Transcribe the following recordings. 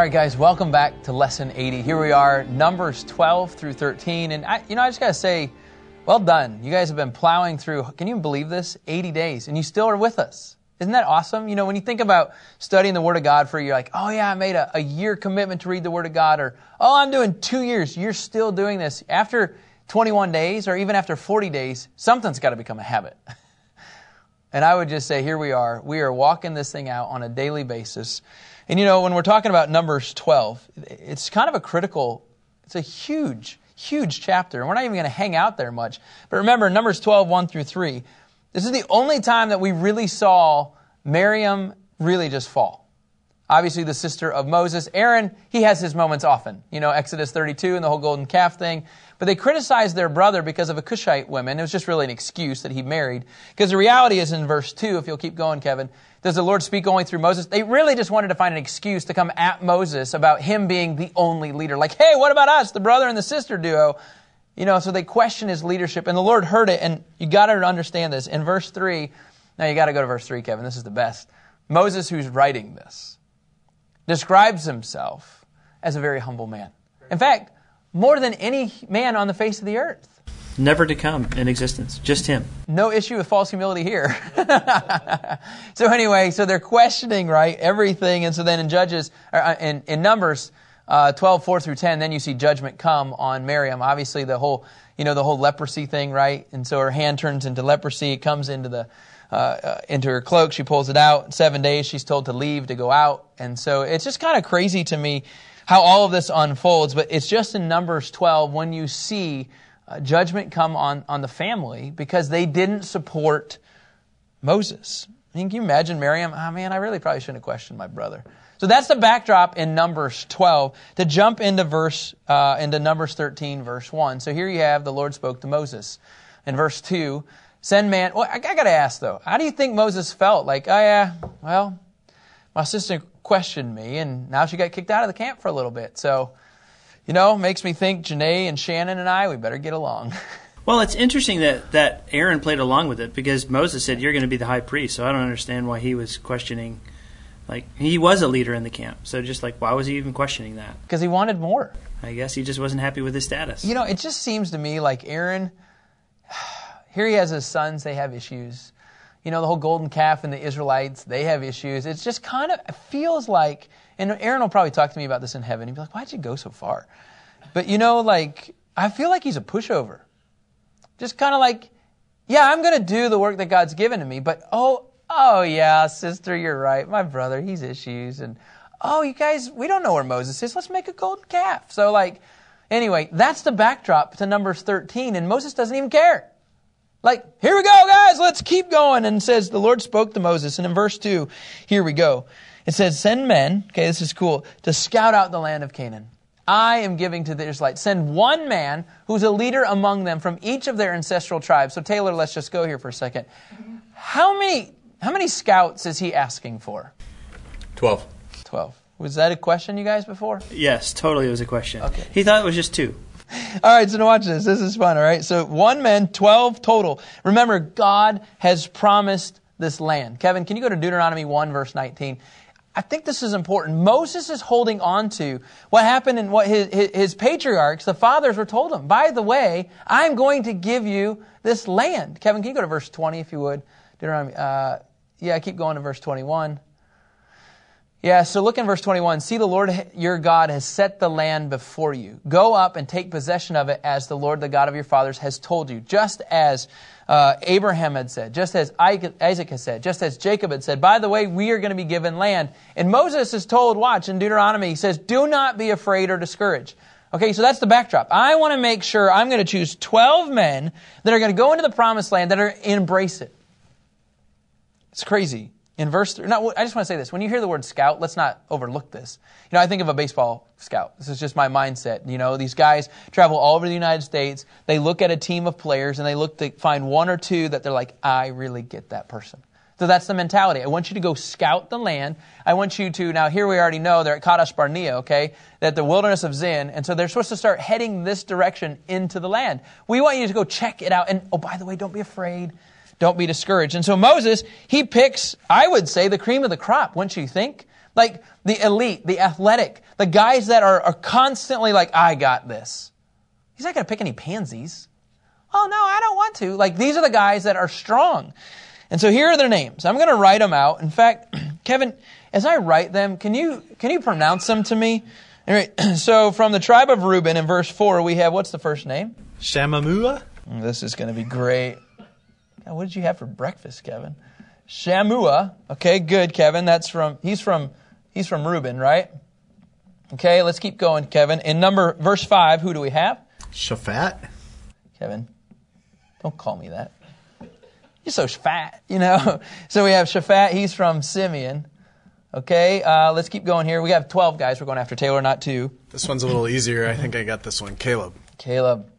All right, guys, welcome back to lesson 80. Here we are, Numbers 12 through 13. And, I, you know, I just got to say, well done. You guys have been plowing through, can you believe this? 80 days, and you still are with us. Isn't that awesome? You know, when you think about studying the Word of God for you're like, oh yeah, I made a, a year commitment to read the Word of God, or oh, I'm doing two years. You're still doing this. After 21 days, or even after 40 days, something's got to become a habit. and I would just say, here we are. We are walking this thing out on a daily basis. And you know, when we're talking about Numbers 12, it's kind of a critical, it's a huge, huge chapter. And we're not even going to hang out there much. But remember, Numbers 12, 1 through 3, this is the only time that we really saw Miriam really just fall. Obviously, the sister of Moses. Aaron, he has his moments often. You know, Exodus 32 and the whole golden calf thing. But they criticized their brother because of a Cushite woman. It was just really an excuse that he married. Because the reality is in verse 2, if you'll keep going, Kevin, does the Lord speak only through Moses? They really just wanted to find an excuse to come at Moses about him being the only leader. Like, hey, what about us, the brother and the sister duo? You know, so they question his leadership, and the Lord heard it, and you got to understand this. In verse 3, now you got to go to verse 3, Kevin. This is the best. Moses, who's writing this, describes himself as a very humble man. In fact, more than any man on the face of the earth never to come in existence. Just him. No issue with false humility here. so anyway, so they're questioning right everything, and so then in Judges, uh, in, in Numbers uh, 12, 4 through 10, then you see judgment come on Miriam. Obviously, the whole you know the whole leprosy thing, right? And so her hand turns into leprosy. It comes into the uh, uh, into her cloak. She pulls it out. Seven days, she's told to leave to go out. And so it's just kind of crazy to me how all of this unfolds. But it's just in Numbers 12 when you see uh, judgment come on, on the family because they didn't support Moses. I mean, can you imagine Miriam? Oh man, I really probably shouldn't have questioned my brother. So that's the backdrop in Numbers 12. To jump into verse uh, into Numbers 13, verse 1. So here you have the Lord spoke to Moses. In verse 2, send man. Well, I, I got to ask though, how do you think Moses felt? Like, oh yeah, well, my sister questioned me, and now she got kicked out of the camp for a little bit. So you know, makes me think Janae and Shannon and I, we better get along. Well, it's interesting that, that Aaron played along with it because Moses said, You're going to be the high priest. So I don't understand why he was questioning. Like, he was a leader in the camp. So just like, why was he even questioning that? Because he wanted more. I guess he just wasn't happy with his status. You know, it just seems to me like Aaron, here he has his sons, they have issues. You know, the whole golden calf and the Israelites, they have issues. It's just kind of, it feels like and Aaron will probably talk to me about this in heaven. He'd be like, why'd you go so far? But you know, like, I feel like he's a pushover. Just kind of like, yeah, I'm going to do the work that God's given to me, but oh, oh yeah, sister, you're right. My brother, he's issues. And oh, you guys, we don't know where Moses is. Let's make a golden calf. So, like, anyway, that's the backdrop to Numbers 13, and Moses doesn't even care. Like, here we go, guys, let's keep going. And says, the Lord spoke to Moses. And in verse 2, here we go. It says, Send men, okay, this is cool, to scout out the land of Canaan. I am giving to the Israelites. Send one man who's a leader among them from each of their ancestral tribes. So, Taylor, let's just go here for a second. How many, how many scouts is he asking for? Twelve. Twelve. Was that a question, you guys, before? Yes, totally it was a question. Okay. He thought it was just two. All right, so now watch this. This is fun, all right? So, one man, 12 total. Remember, God has promised this land. Kevin, can you go to Deuteronomy 1, verse 19? I think this is important. Moses is holding on to what happened in what his, his, his, patriarchs, the fathers, were told him. By the way, I'm going to give you this land. Kevin, can you go to verse 20 if you would? Deuteronomy. Uh, yeah, keep going to verse 21. Yeah, so look in verse 21. See, the Lord your God has set the land before you. Go up and take possession of it as the Lord, the God of your fathers, has told you, just as uh, Abraham had said, just as Isaac had said, just as Jacob had said. By the way, we are going to be given land. And Moses is told, watch, in Deuteronomy, he says, do not be afraid or discouraged. Okay, so that's the backdrop. I want to make sure I'm going to choose 12 men that are going to go into the promised land that are embrace it. It's crazy in verse 3, no, I just want to say this. When you hear the word scout, let's not overlook this. You know, I think of a baseball scout. This is just my mindset. You know, these guys travel all over the United States. They look at a team of players and they look to find one or two that they're like, I really get that person. So that's the mentality. I want you to go scout the land. I want you to, now here we already know they're at Kadesh Barnea, okay, that the wilderness of Zin, and so they're supposed to start heading this direction into the land. We want you to go check it out. And oh, by the way, don't be afraid. Don't be discouraged. And so Moses, he picks, I would say, the cream of the crop, wouldn't you think? Like the elite, the athletic, the guys that are, are constantly like, I got this. He's not going to pick any pansies. Oh, no, I don't want to. Like, these are the guys that are strong. And so here are their names. I'm going to write them out. In fact, Kevin, as I write them, can you, can you pronounce them to me? All right. So from the tribe of Reuben in verse 4, we have, what's the first name? Shamamua? Mm, this is going to be great. What did you have for breakfast, Kevin? Shammua. Okay, good, Kevin. That's from, he's from, he's from Reuben, right? Okay, let's keep going, Kevin. In number, verse 5, who do we have? Shaphat? Kevin, don't call me that. You're so fat, you know. So we have Shaphat. He's from Simeon. Okay, uh, let's keep going here. We have 12 guys. We're going after Taylor, not two. This one's a little easier. I think I got this one. Caleb. Caleb.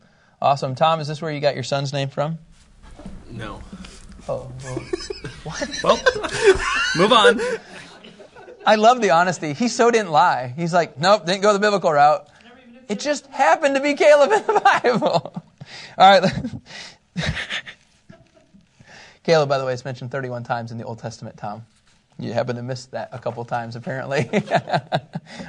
Awesome. Tom, is this where you got your son's name from? No. Oh, well, Well, move on. I love the honesty. He so didn't lie. He's like, nope, didn't go the biblical route. It just happened to be Caleb in the Bible. All right. Caleb, by the way, is mentioned 31 times in the Old Testament, Tom. You happen to miss that a couple times, apparently.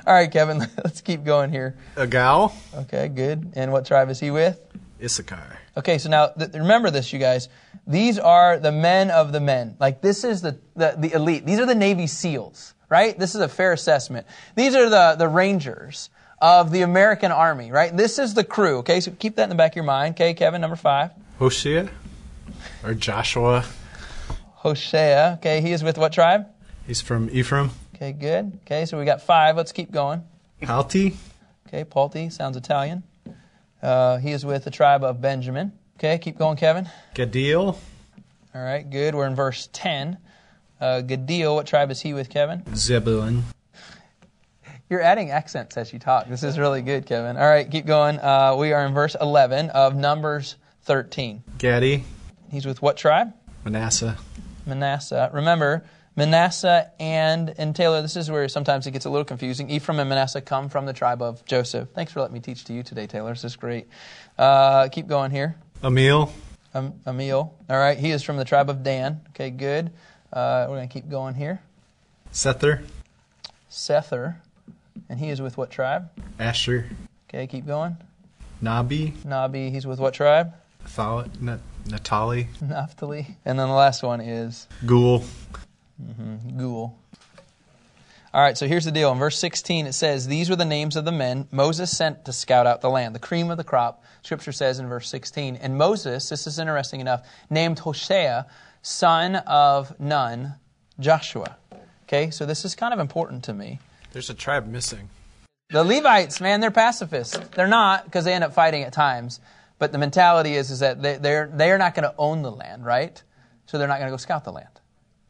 All right, Kevin, let's keep going here. Igal. Okay, good. And what tribe is he with? Issachar. Okay, so now th- remember this, you guys. These are the men of the men. Like this is the, the, the elite. These are the Navy SEALs, right? This is a fair assessment. These are the, the Rangers of the American Army, right? This is the crew, okay? So keep that in the back of your mind, okay, Kevin, number five. Hoshea? Or Joshua? Hosea, okay, he is with what tribe? He's from Ephraim. Okay, good. Okay, so we got five. Let's keep going. Palti. Okay, Palti, sounds Italian. Uh, he is with the tribe of Benjamin. Okay, keep going, Kevin. Gadil? All right, good. We're in verse 10. Uh, Gadil, what tribe is he with, Kevin? Zebulun. You're adding accents as you talk. This is really good, Kevin. All right, keep going. Uh, we are in verse 11 of Numbers 13. Gadi? He's with what tribe? Manasseh. Manasseh. Remember, Manasseh and and Taylor. This is where sometimes it gets a little confusing. Ephraim and Manasseh come from the tribe of Joseph. Thanks for letting me teach to you today, Taylor. This is great. Uh, keep going here. Emil? Um, Emil. All right, he is from the tribe of Dan. Okay, good. Uh, we're going to keep going here. Sethur? Sethur, and he is with what tribe? Asher? Okay, keep going. Nahbi? Nahbi, he's with what tribe? Thal- Nat- Natali? Naphtali. And then the last one is Mm-hmm. Gul? Gul. All right, so here's the deal. In verse 16, it says, These were the names of the men Moses sent to scout out the land, the cream of the crop. Scripture says in verse 16. And Moses, this is interesting enough, named Hoshea, son of Nun, Joshua. Okay, so this is kind of important to me. There's a tribe missing. The Levites, man, they're pacifists. They're not because they end up fighting at times. But the mentality is, is that they, they're, they're not going to own the land, right? So they're not going to go scout the land.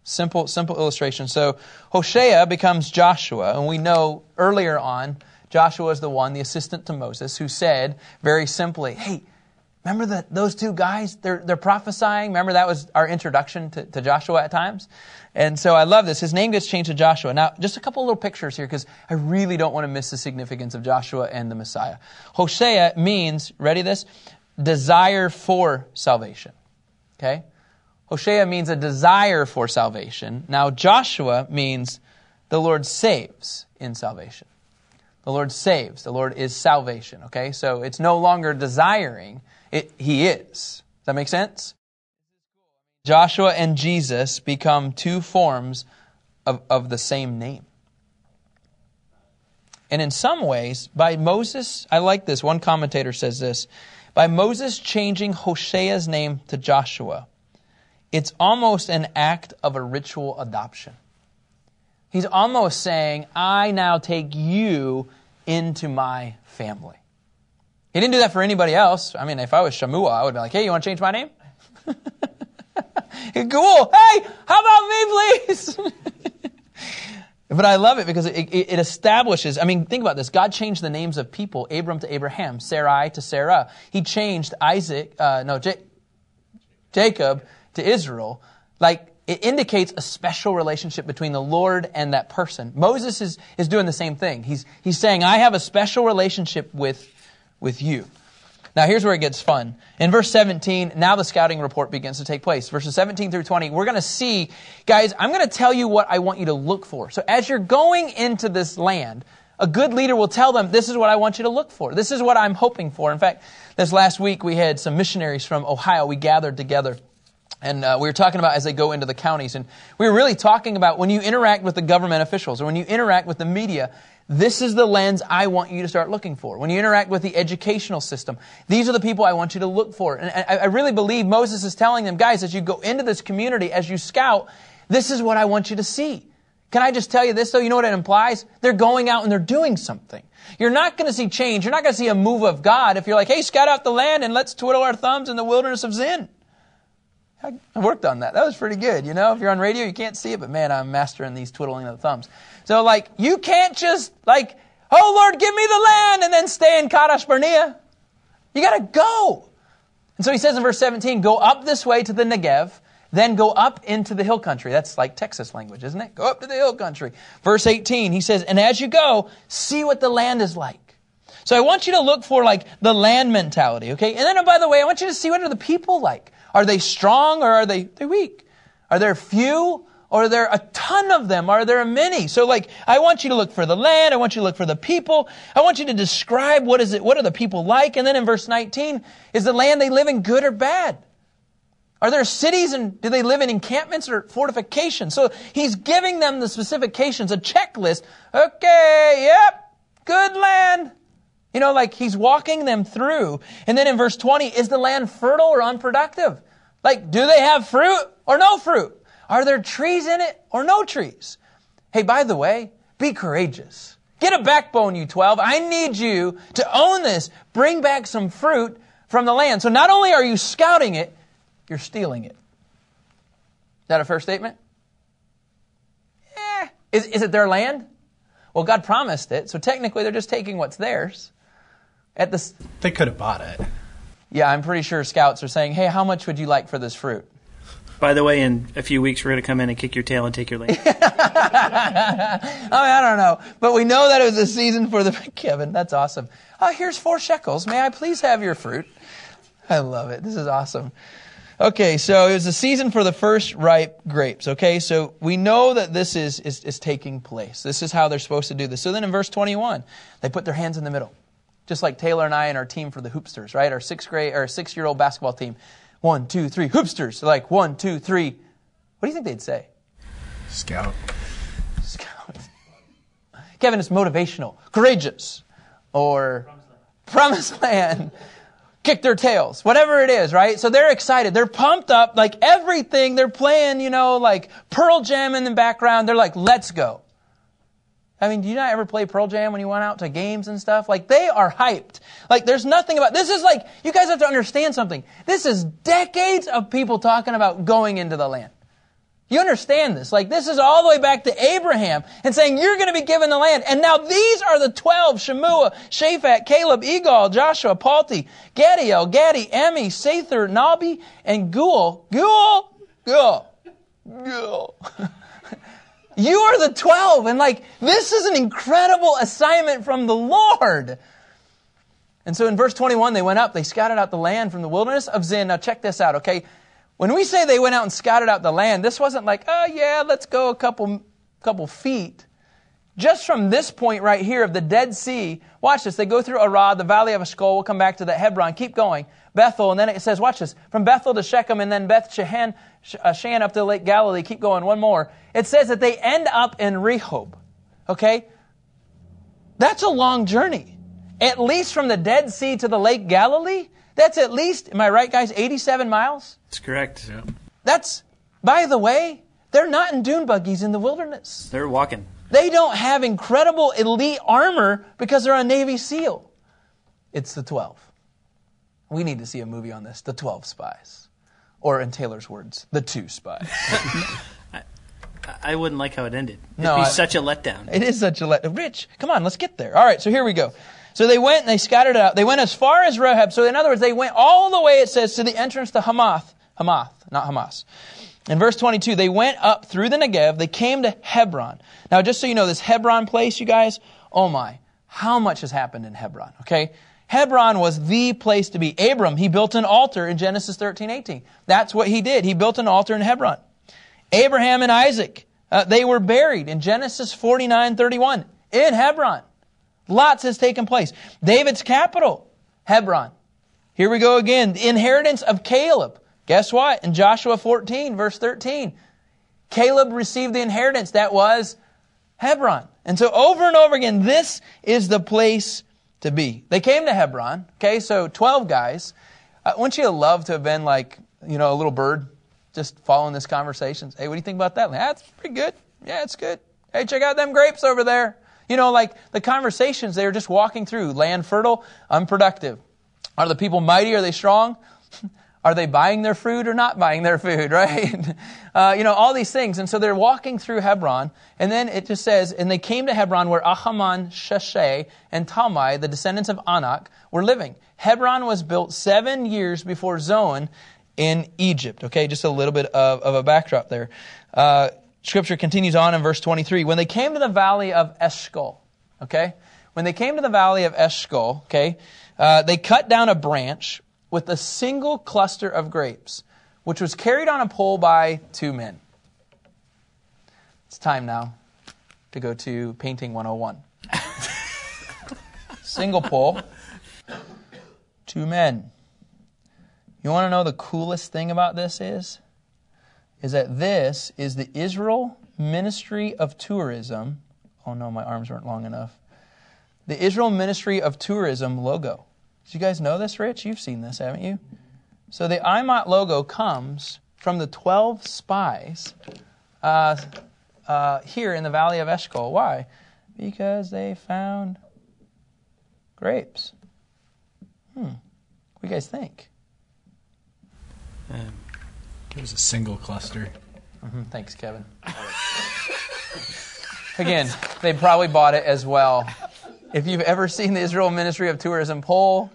Simple, simple illustration. So Hoshea becomes Joshua, and we know earlier on, Joshua is the one, the assistant to Moses, who said very simply, Hey, remember the, those two guys? They're, they're prophesying. Remember that was our introduction to, to Joshua at times? And so I love this. His name gets changed to Joshua. Now, just a couple little pictures here because I really don't want to miss the significance of Joshua and the Messiah. Hosea means, ready this? Desire for salvation. Okay? Hosea means a desire for salvation. Now, Joshua means the Lord saves in salvation. The Lord saves. The Lord is salvation. Okay? So it's no longer desiring, it, He is. Does that make sense? Joshua and Jesus become two forms of, of the same name. And in some ways, by Moses, I like this. One commentator says this by Moses changing Hosea's name to Joshua, it's almost an act of a ritual adoption. He's almost saying, I now take you into my family. He didn't do that for anybody else. I mean, if I was Shammua, I would be like, hey, you want to change my name? cool. Hey, how about me, please? but I love it because it, it, establishes, I mean, think about this. God changed the names of people, Abram to Abraham, Sarai to Sarah. He changed Isaac, uh, no, J- Jacob to Israel. Like, it indicates a special relationship between the Lord and that person. Moses is, is doing the same thing. He's, he's saying, I have a special relationship with, with you. Now, here's where it gets fun. In verse 17, now the scouting report begins to take place. Verses 17 through 20, we're going to see, guys, I'm going to tell you what I want you to look for. So, as you're going into this land, a good leader will tell them, This is what I want you to look for. This is what I'm hoping for. In fact, this last week we had some missionaries from Ohio. We gathered together. And uh, we were talking about as they go into the counties. And we were really talking about when you interact with the government officials or when you interact with the media, this is the lens I want you to start looking for. When you interact with the educational system, these are the people I want you to look for. And I, I really believe Moses is telling them, guys, as you go into this community, as you scout, this is what I want you to see. Can I just tell you this though? You know what it implies? They're going out and they're doing something. You're not going to see change. You're not going to see a move of God if you're like, hey, scout out the land and let's twiddle our thumbs in the wilderness of Zin. I worked on that. That was pretty good. You know, if you're on radio, you can't see it, but man, I'm mastering these twiddling of the thumbs. So, like, you can't just, like, oh Lord, give me the land, and then stay in Kadesh Barnea. You got to go. And so he says in verse 17, go up this way to the Negev, then go up into the hill country. That's like Texas language, isn't it? Go up to the hill country. Verse 18, he says, and as you go, see what the land is like. So I want you to look for like the land mentality, okay? And then, oh, by the way, I want you to see what are the people like. Are they strong or are they, they weak? Are there few or are there a ton of them? Are there many? So like, I want you to look for the land. I want you to look for the people. I want you to describe what is it, what are the people like? And then in verse 19, is the land they live in good or bad? Are there cities and do they live in encampments or fortifications? So he's giving them the specifications, a checklist. Okay, yep, good land. You know, like he's walking them through. And then in verse 20, is the land fertile or unproductive? Like, do they have fruit or no fruit? Are there trees in it or no trees? Hey, by the way, be courageous. Get a backbone, you 12. I need you to own this. Bring back some fruit from the land. So not only are you scouting it, you're stealing it. Is that a fair statement? Eh. Is, is it their land? Well, God promised it, so technically they're just taking what's theirs. At the, They could have bought it. yeah, I'm pretty sure scouts are saying, hey, how much would you like for this fruit? By the way, in a few weeks, we're going to come in and kick your tail and take your land. I mean, I don't know. But we know that it was a season for the, Kevin, that's awesome. Oh, here's four shekels. May I please have your fruit? I love it. This is awesome. Okay, so it was a season for the first ripe grapes. Okay, so we know that this is, is, is taking place. This is how they're supposed to do this. So then in verse 21, they put their hands in the middle. Just like Taylor and I and our team for the hoopsters, right? Our sixth grade or six year old basketball team. One, two, three, hoopsters. They're like one, two, three. What do you think they'd say? Scout. Scout. Kevin, it's motivational, courageous, or promised land. Kick their tails, whatever it is, right? So they're excited. They're pumped up, like everything. They're playing, you know, like Pearl Jam in the background. They're like, let's go. I mean, do you not ever play Pearl Jam when you went out to games and stuff? Like, they are hyped. Like, there's nothing about, this is like, you guys have to understand something. This is decades of people talking about going into the land. You understand this? Like, this is all the way back to Abraham and saying, you're going to be given the land. And now these are the 12, Shemua, Shaphat, Caleb, Egal, Joshua, Palti, Gadiel, Gadi, Emi, Sather, Nahbi, and Gul. Gul? Gul. Gul. You are the 12. And like, this is an incredible assignment from the Lord. And so in verse 21, they went up, they scouted out the land from the wilderness of Zin. Now check this out, okay? When we say they went out and scouted out the land, this wasn't like, oh yeah, let's go a couple, couple feet. Just from this point right here of the Dead Sea, watch this. They go through Arad, the valley of Eshcol. We'll come back to that Hebron. Keep going. Bethel, and then it says, watch this. From Bethel to Shechem, and then Beth Shehan, uh, Shan up to Lake Galilee. Keep going. One more. It says that they end up in Rehob. Okay? That's a long journey. At least from the Dead Sea to the Lake Galilee, that's at least, am I right, guys, 87 miles? That's correct. That's, by the way, they're not in dune buggies in the wilderness. They're walking. They don't have incredible elite armor because they're a Navy SEAL. It's the 12. We need to see a movie on this The 12 Spies. Or, in Taylor's words, The Two Spies. I wouldn't like how it ended. It'd No, be I- such a letdown. It is such a let. Rich, come on, let's get there. All right, so here we go. So they went and they scattered out. They went as far as Rahab. So in other words, they went all the way, it says, to the entrance to Hamath. Hamath, not Hamas. In verse 22, they went up through the Negev. They came to Hebron. Now, just so you know, this Hebron place, you guys, oh my, how much has happened in Hebron, okay? Hebron was the place to be. Abram, he built an altar in Genesis 13, 18. That's what he did. He built an altar in Hebron. Abraham and Isaac, uh, they were buried in Genesis 49, 31 in Hebron. Lots has taken place. David's capital, Hebron. Here we go again. The inheritance of Caleb. Guess what? In Joshua 14, verse 13, Caleb received the inheritance that was Hebron. And so over and over again, this is the place to be. They came to Hebron. Okay, so 12 guys. Uh, wouldn't you love to have been like, you know, a little bird just following this conversation? Hey, what do you think about that? That's pretty good. Yeah, it's good. Hey, check out them grapes over there. You know, like the conversations they were just walking through land fertile, unproductive. Are the people mighty? Are they strong? Are they buying their food or not buying their food, right? Uh, you know, all these things. And so they're walking through Hebron, and then it just says, and they came to Hebron where Ahiman, Sheshai, and Talmai, the descendants of Anak, were living. Hebron was built seven years before Zoan in Egypt. Okay, just a little bit of, of a backdrop there. Uh, scripture continues on in verse 23. When they came to the valley of Eshcol, okay, when they came to the valley of Eshcol, okay, uh, they cut down a branch with a single cluster of grapes, which was carried on a pole by two men. It's time now to go to Painting 101. single pole, two men. You want to know the coolest thing about this is? Is that this is the Israel Ministry of Tourism. Oh no, my arms weren't long enough. The Israel Ministry of Tourism logo. Did you guys know this, Rich? You've seen this, haven't you? So the IMOT logo comes from the 12 spies uh, uh, here in the Valley of Eshcol. Why? Because they found grapes. Hmm. What do you guys think? Um, it was a single cluster. Mm-hmm. Thanks, Kevin. Again, they probably bought it as well if you've ever seen the Israel Ministry of Tourism poll,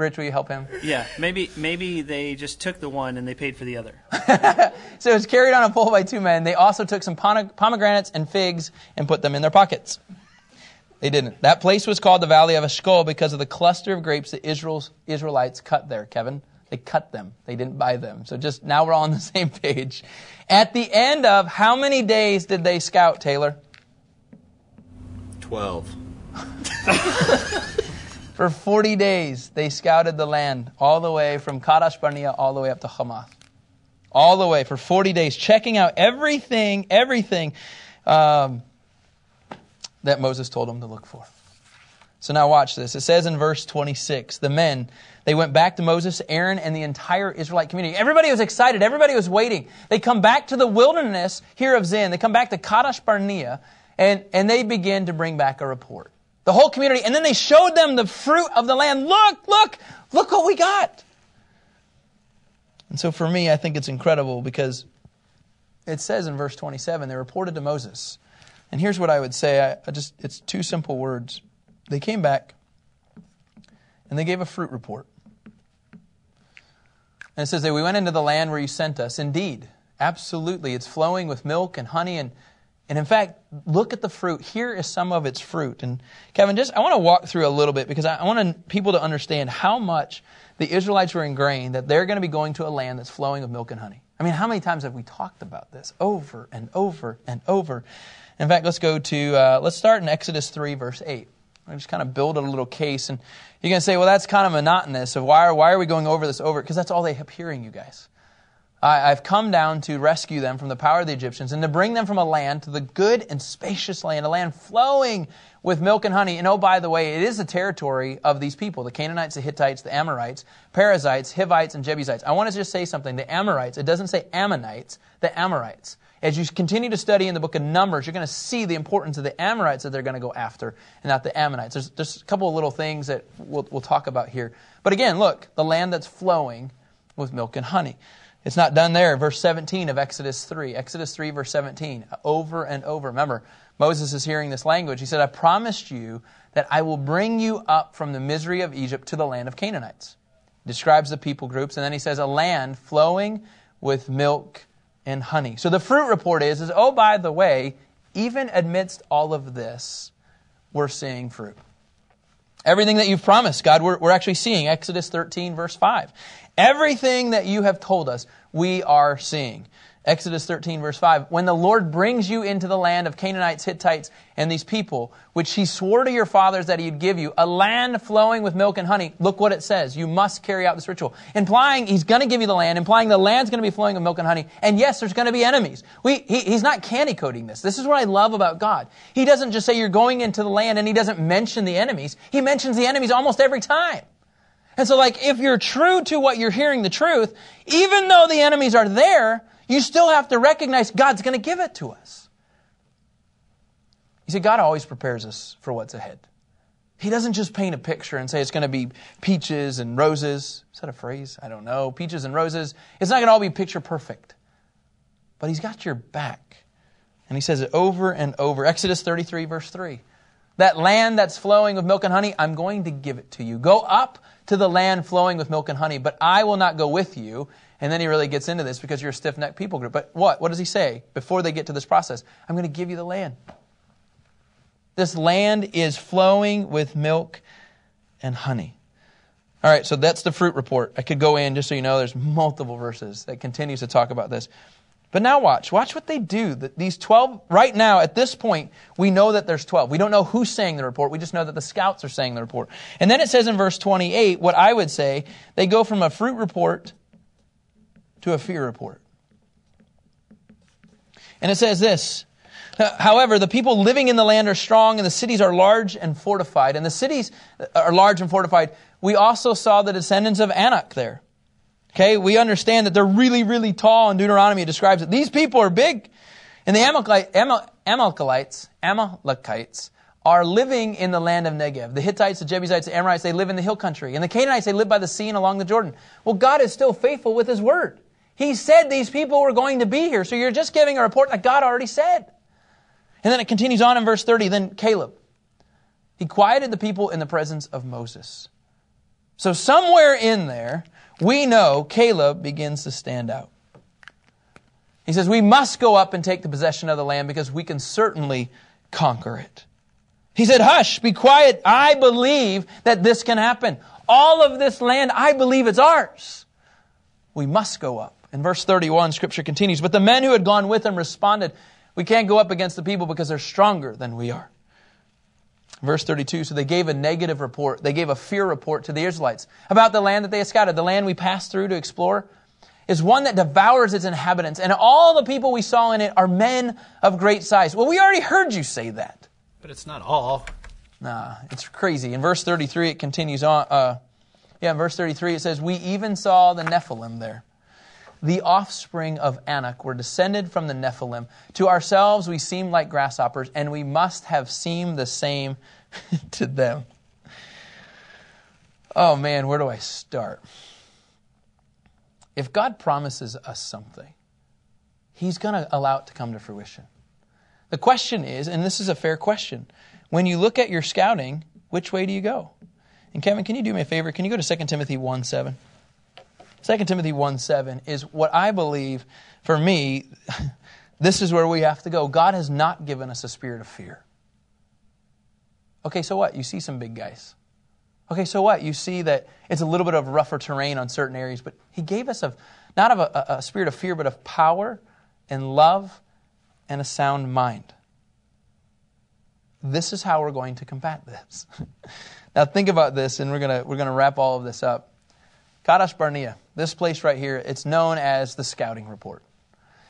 Rich, will you help him? Yeah, maybe maybe they just took the one and they paid for the other. so it's carried on a pole by two men. They also took some pomegranates and figs and put them in their pockets. They didn't. That place was called the Valley of Eshcol because of the cluster of grapes that Israel's Israelites cut there, Kevin. They cut them. They didn't buy them. So just now we're all on the same page. At the end of how many days did they scout, Taylor? Twelve. For 40 days, they scouted the land all the way from Kadesh Barnea all the way up to Hamath. All the way for 40 days, checking out everything, everything um, that Moses told them to look for. So now watch this. It says in verse 26, the men, they went back to Moses, Aaron, and the entire Israelite community. Everybody was excited. Everybody was waiting. They come back to the wilderness here of Zin. They come back to Kadesh Barnea, and, and they begin to bring back a report the whole community, and then they showed them the fruit of the land. Look, look, look what we got. And so for me, I think it's incredible because it says in verse 27, they reported to Moses. And here's what I would say I, I just it's two simple words. They came back and they gave a fruit report. And it says that we went into the land where you sent us. Indeed, absolutely. It's flowing with milk and honey and and in fact, look at the fruit. Here is some of its fruit. And Kevin, just I want to walk through a little bit because I, want people to understand how much the Israelites were ingrained that they're going to be going to a land that's flowing with milk and honey. I mean, how many times have we talked about this over and over and over? In fact, let's go to uh, let's start in Exodus three, verse eight. I just kind of build a little case, and you're going to say, well, that's kind of monotonous. So why are why are we going over this over? Because that's all they kept hearing, you guys. I, have come down to rescue them from the power of the Egyptians and to bring them from a land to the good and spacious land, a land flowing with milk and honey. And oh, by the way, it is the territory of these people the Canaanites, the Hittites, the Amorites, Perizzites, Hivites, and Jebusites. I want to just say something. The Amorites, it doesn't say Ammonites, the Amorites. As you continue to study in the book of Numbers, you're going to see the importance of the Amorites that they're going to go after and not the Ammonites. There's just a couple of little things that we'll, we'll talk about here. But again, look, the land that's flowing with milk and honey. It's not done there. Verse 17 of Exodus 3. Exodus 3, verse 17. Over and over. Remember, Moses is hearing this language. He said, I promised you that I will bring you up from the misery of Egypt to the land of Canaanites. Describes the people groups, and then he says, a land flowing with milk and honey. So the fruit report is, is oh, by the way, even amidst all of this, we're seeing fruit. Everything that you've promised, God, we're, we're actually seeing. Exodus 13, verse 5. Everything that you have told us, we are seeing. Exodus 13, verse 5. When the Lord brings you into the land of Canaanites, Hittites, and these people, which he swore to your fathers that he'd give you, a land flowing with milk and honey, look what it says. You must carry out this ritual. Implying he's going to give you the land, implying the land's going to be flowing with milk and honey. And yes, there's going to be enemies. We, he, he's not candy coating this. This is what I love about God. He doesn't just say you're going into the land and he doesn't mention the enemies. He mentions the enemies almost every time. And so, like, if you're true to what you're hearing, the truth, even though the enemies are there, you still have to recognize God's going to give it to us. You see, God always prepares us for what's ahead. He doesn't just paint a picture and say it's going to be peaches and roses. Is that a phrase? I don't know. Peaches and roses. It's not going to all be picture perfect. But He's got your back. And He says it over and over. Exodus 33, verse 3. That land that's flowing with milk and honey, I'm going to give it to you. Go up to the land flowing with milk and honey, but I will not go with you. And then he really gets into this because you're a stiff necked people group. But what? What does he say before they get to this process? I'm going to give you the land. This land is flowing with milk and honey. All right, so that's the fruit report. I could go in just so you know there's multiple verses that continues to talk about this. But now watch. Watch what they do. These 12, right now, at this point, we know that there's 12. We don't know who's saying the report. We just know that the scouts are saying the report. And then it says in verse 28, what I would say, they go from a fruit report to a fear report. And it says this However, the people living in the land are strong, and the cities are large and fortified. And the cities uh, are large and fortified. We also saw the descendants of Anak there. Okay, we understand that they're really, really tall, and Deuteronomy describes it. These people are big. And the Amalekites, Amalekites are living in the land of Negev. The Hittites, the Jebusites, the Amorites, they live in the hill country. And the Canaanites, they live by the sea and along the Jordan. Well, God is still faithful with His word. He said these people were going to be here. So you're just giving a report that God already said. And then it continues on in verse 30. Then Caleb. He quieted the people in the presence of Moses. So somewhere in there, we know Caleb begins to stand out. He says, We must go up and take the possession of the land because we can certainly conquer it. He said, Hush, be quiet. I believe that this can happen. All of this land, I believe it's ours. We must go up. In verse 31, scripture continues, But the men who had gone with him responded, We can't go up against the people because they're stronger than we are. Verse 32, so they gave a negative report. They gave a fear report to the Israelites about the land that they had scouted. The land we passed through to explore is one that devours its inhabitants, and all the people we saw in it are men of great size. Well, we already heard you say that. But it's not all. Nah, it's crazy. In verse 33, it continues on. Uh, yeah, in verse 33, it says, We even saw the Nephilim there the offspring of Anak were descended from the Nephilim. To ourselves we seem like grasshoppers, and we must have seemed the same to them. Oh man, where do I start? If God promises us something, He's going to allow it to come to fruition. The question is, and this is a fair question, when you look at your scouting, which way do you go? And Kevin, can you do me a favor? Can you go to 2 Timothy 1 7? 2 Timothy 1 7 is what I believe, for me, this is where we have to go. God has not given us a spirit of fear. Okay, so what? You see some big guys. Okay, so what? You see that it's a little bit of rougher terrain on certain areas, but He gave us a, not of a, a spirit of fear, but of power and love and a sound mind. This is how we're going to combat this. now, think about this, and we're going to, we're to wrap all of this up. Kadesh Barnea, this place right here, it's known as the scouting report.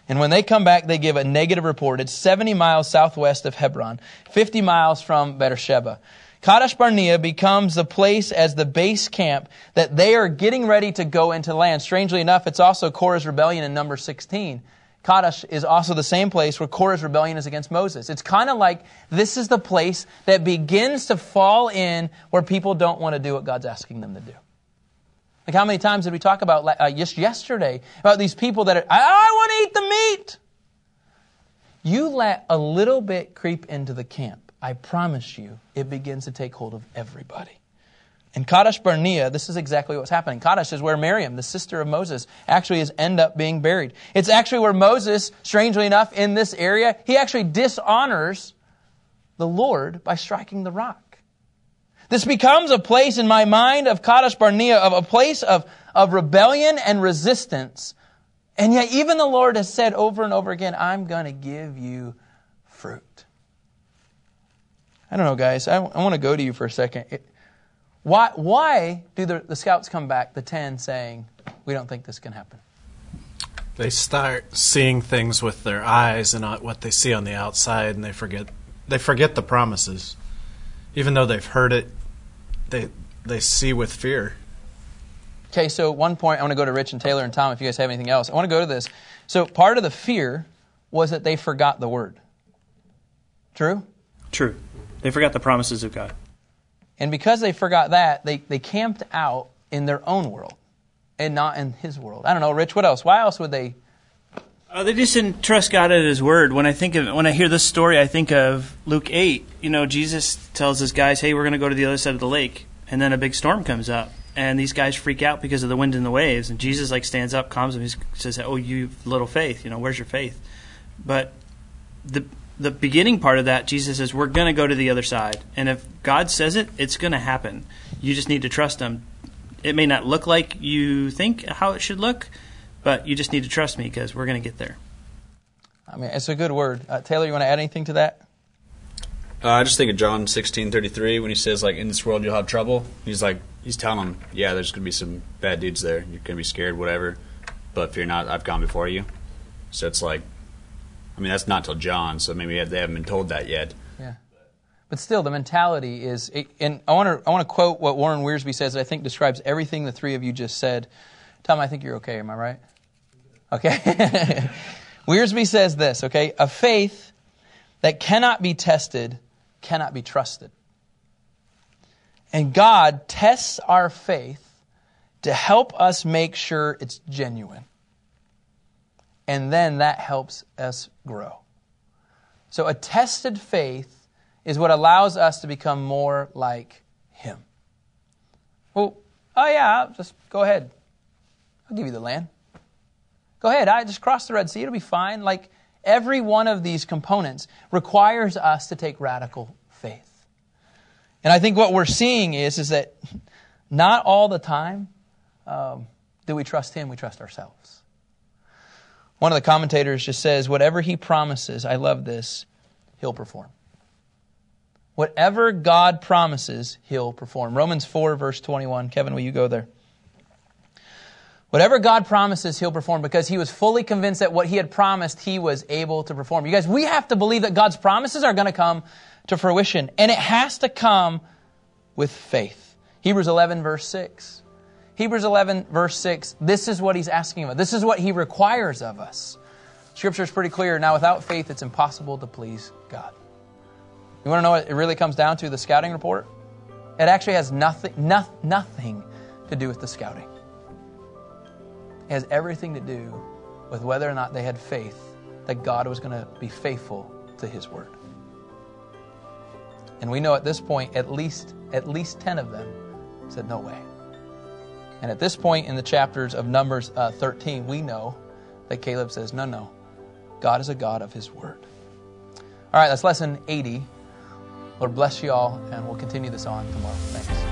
And when they come back, they give a negative report. It's 70 miles southwest of Hebron, 50 miles from Beersheba. Kadesh Barnea becomes the place as the base camp that they are getting ready to go into land. Strangely enough, it's also Korah's rebellion in number 16. Kadesh is also the same place where Korah's rebellion is against Moses. It's kind of like this is the place that begins to fall in where people don't want to do what God's asking them to do. Like how many times did we talk about uh, just yesterday about these people that are, I, I want to eat the meat. You let a little bit creep into the camp. I promise you, it begins to take hold of everybody. In Kadesh Barnea, this is exactly what's happening. Kadesh is where Miriam, the sister of Moses, actually is end up being buried. It's actually where Moses, strangely enough, in this area, he actually dishonors the Lord by striking the rock. This becomes a place in my mind of Kadesh Barnea, of a place of, of rebellion and resistance. And yet, even the Lord has said over and over again, I'm going to give you fruit. I don't know, guys. I, I want to go to you for a second. It, why, why do the, the scouts come back, the 10, saying, We don't think this can happen? They start seeing things with their eyes and not what they see on the outside, and they forget they forget the promises. Even though they've heard it, they they see with fear. Okay, so one point I want to go to Rich and Taylor and Tom if you guys have anything else. I want to go to this. So part of the fear was that they forgot the word. True? True. They forgot the promises of God. And because they forgot that, they, they camped out in their own world and not in his world. I don't know, Rich, what else? Why else would they? Uh, they just didn't trust God at His word. When I think of when I hear this story, I think of Luke eight. You know, Jesus tells his guys, "Hey, we're going to go to the other side of the lake," and then a big storm comes up, and these guys freak out because of the wind and the waves. And Jesus like stands up, calms them, he says, "Oh, you little faith, you know, where's your faith?" But the the beginning part of that, Jesus says, "We're going to go to the other side," and if God says it, it's going to happen. You just need to trust Him. It may not look like you think how it should look, but you just need to trust me because we're going to get there. I mean, it's a good word. Uh, Taylor, you want to add anything to that? Uh, I just think of John sixteen thirty three when he says like in this world you'll have trouble. He's like he's telling them, yeah, there's gonna be some bad dudes there. You're gonna be scared, whatever. But fear not, I've gone before you. So it's like, I mean, that's not till John, so maybe they haven't been told that yet. Yeah. But still, the mentality is, and I want to I want to quote what Warren Wiersbe says. That I think describes everything the three of you just said. Tom, I think you're okay. Am I right? Okay. Wiersbe says this. Okay, a faith that cannot be tested cannot be trusted. And God tests our faith to help us make sure it's genuine. And then that helps us grow. So a tested faith is what allows us to become more like Him. Well, oh yeah, just go ahead. I'll give you the land. Go ahead, I just cross the Red Sea, it'll be fine. Like every one of these components requires us to take radical faith. And I think what we're seeing is, is that not all the time um, do we trust Him, we trust ourselves. One of the commentators just says, whatever He promises, I love this, He'll perform. Whatever God promises, He'll perform. Romans 4, verse 21. Kevin, will you go there? Whatever God promises, He'll perform because He was fully convinced that what He had promised, He was able to perform. You guys, we have to believe that God's promises are going to come to fruition, and it has to come with faith. Hebrews 11, verse 6. Hebrews 11, verse 6, this is what He's asking us. This is what He requires of us. Scripture is pretty clear. Now, without faith, it's impossible to please God. You want to know what it really comes down to, the scouting report? It actually has nothing, no, nothing to do with the scouting. It has everything to do with whether or not they had faith that God was going to be faithful to His word. And we know at this point, at least at least ten of them said, "No way." And at this point in the chapters of Numbers uh, 13, we know that Caleb says, "No, no, God is a God of His word." All right, that's lesson 80. Lord bless you all, and we'll continue this on tomorrow. Thanks.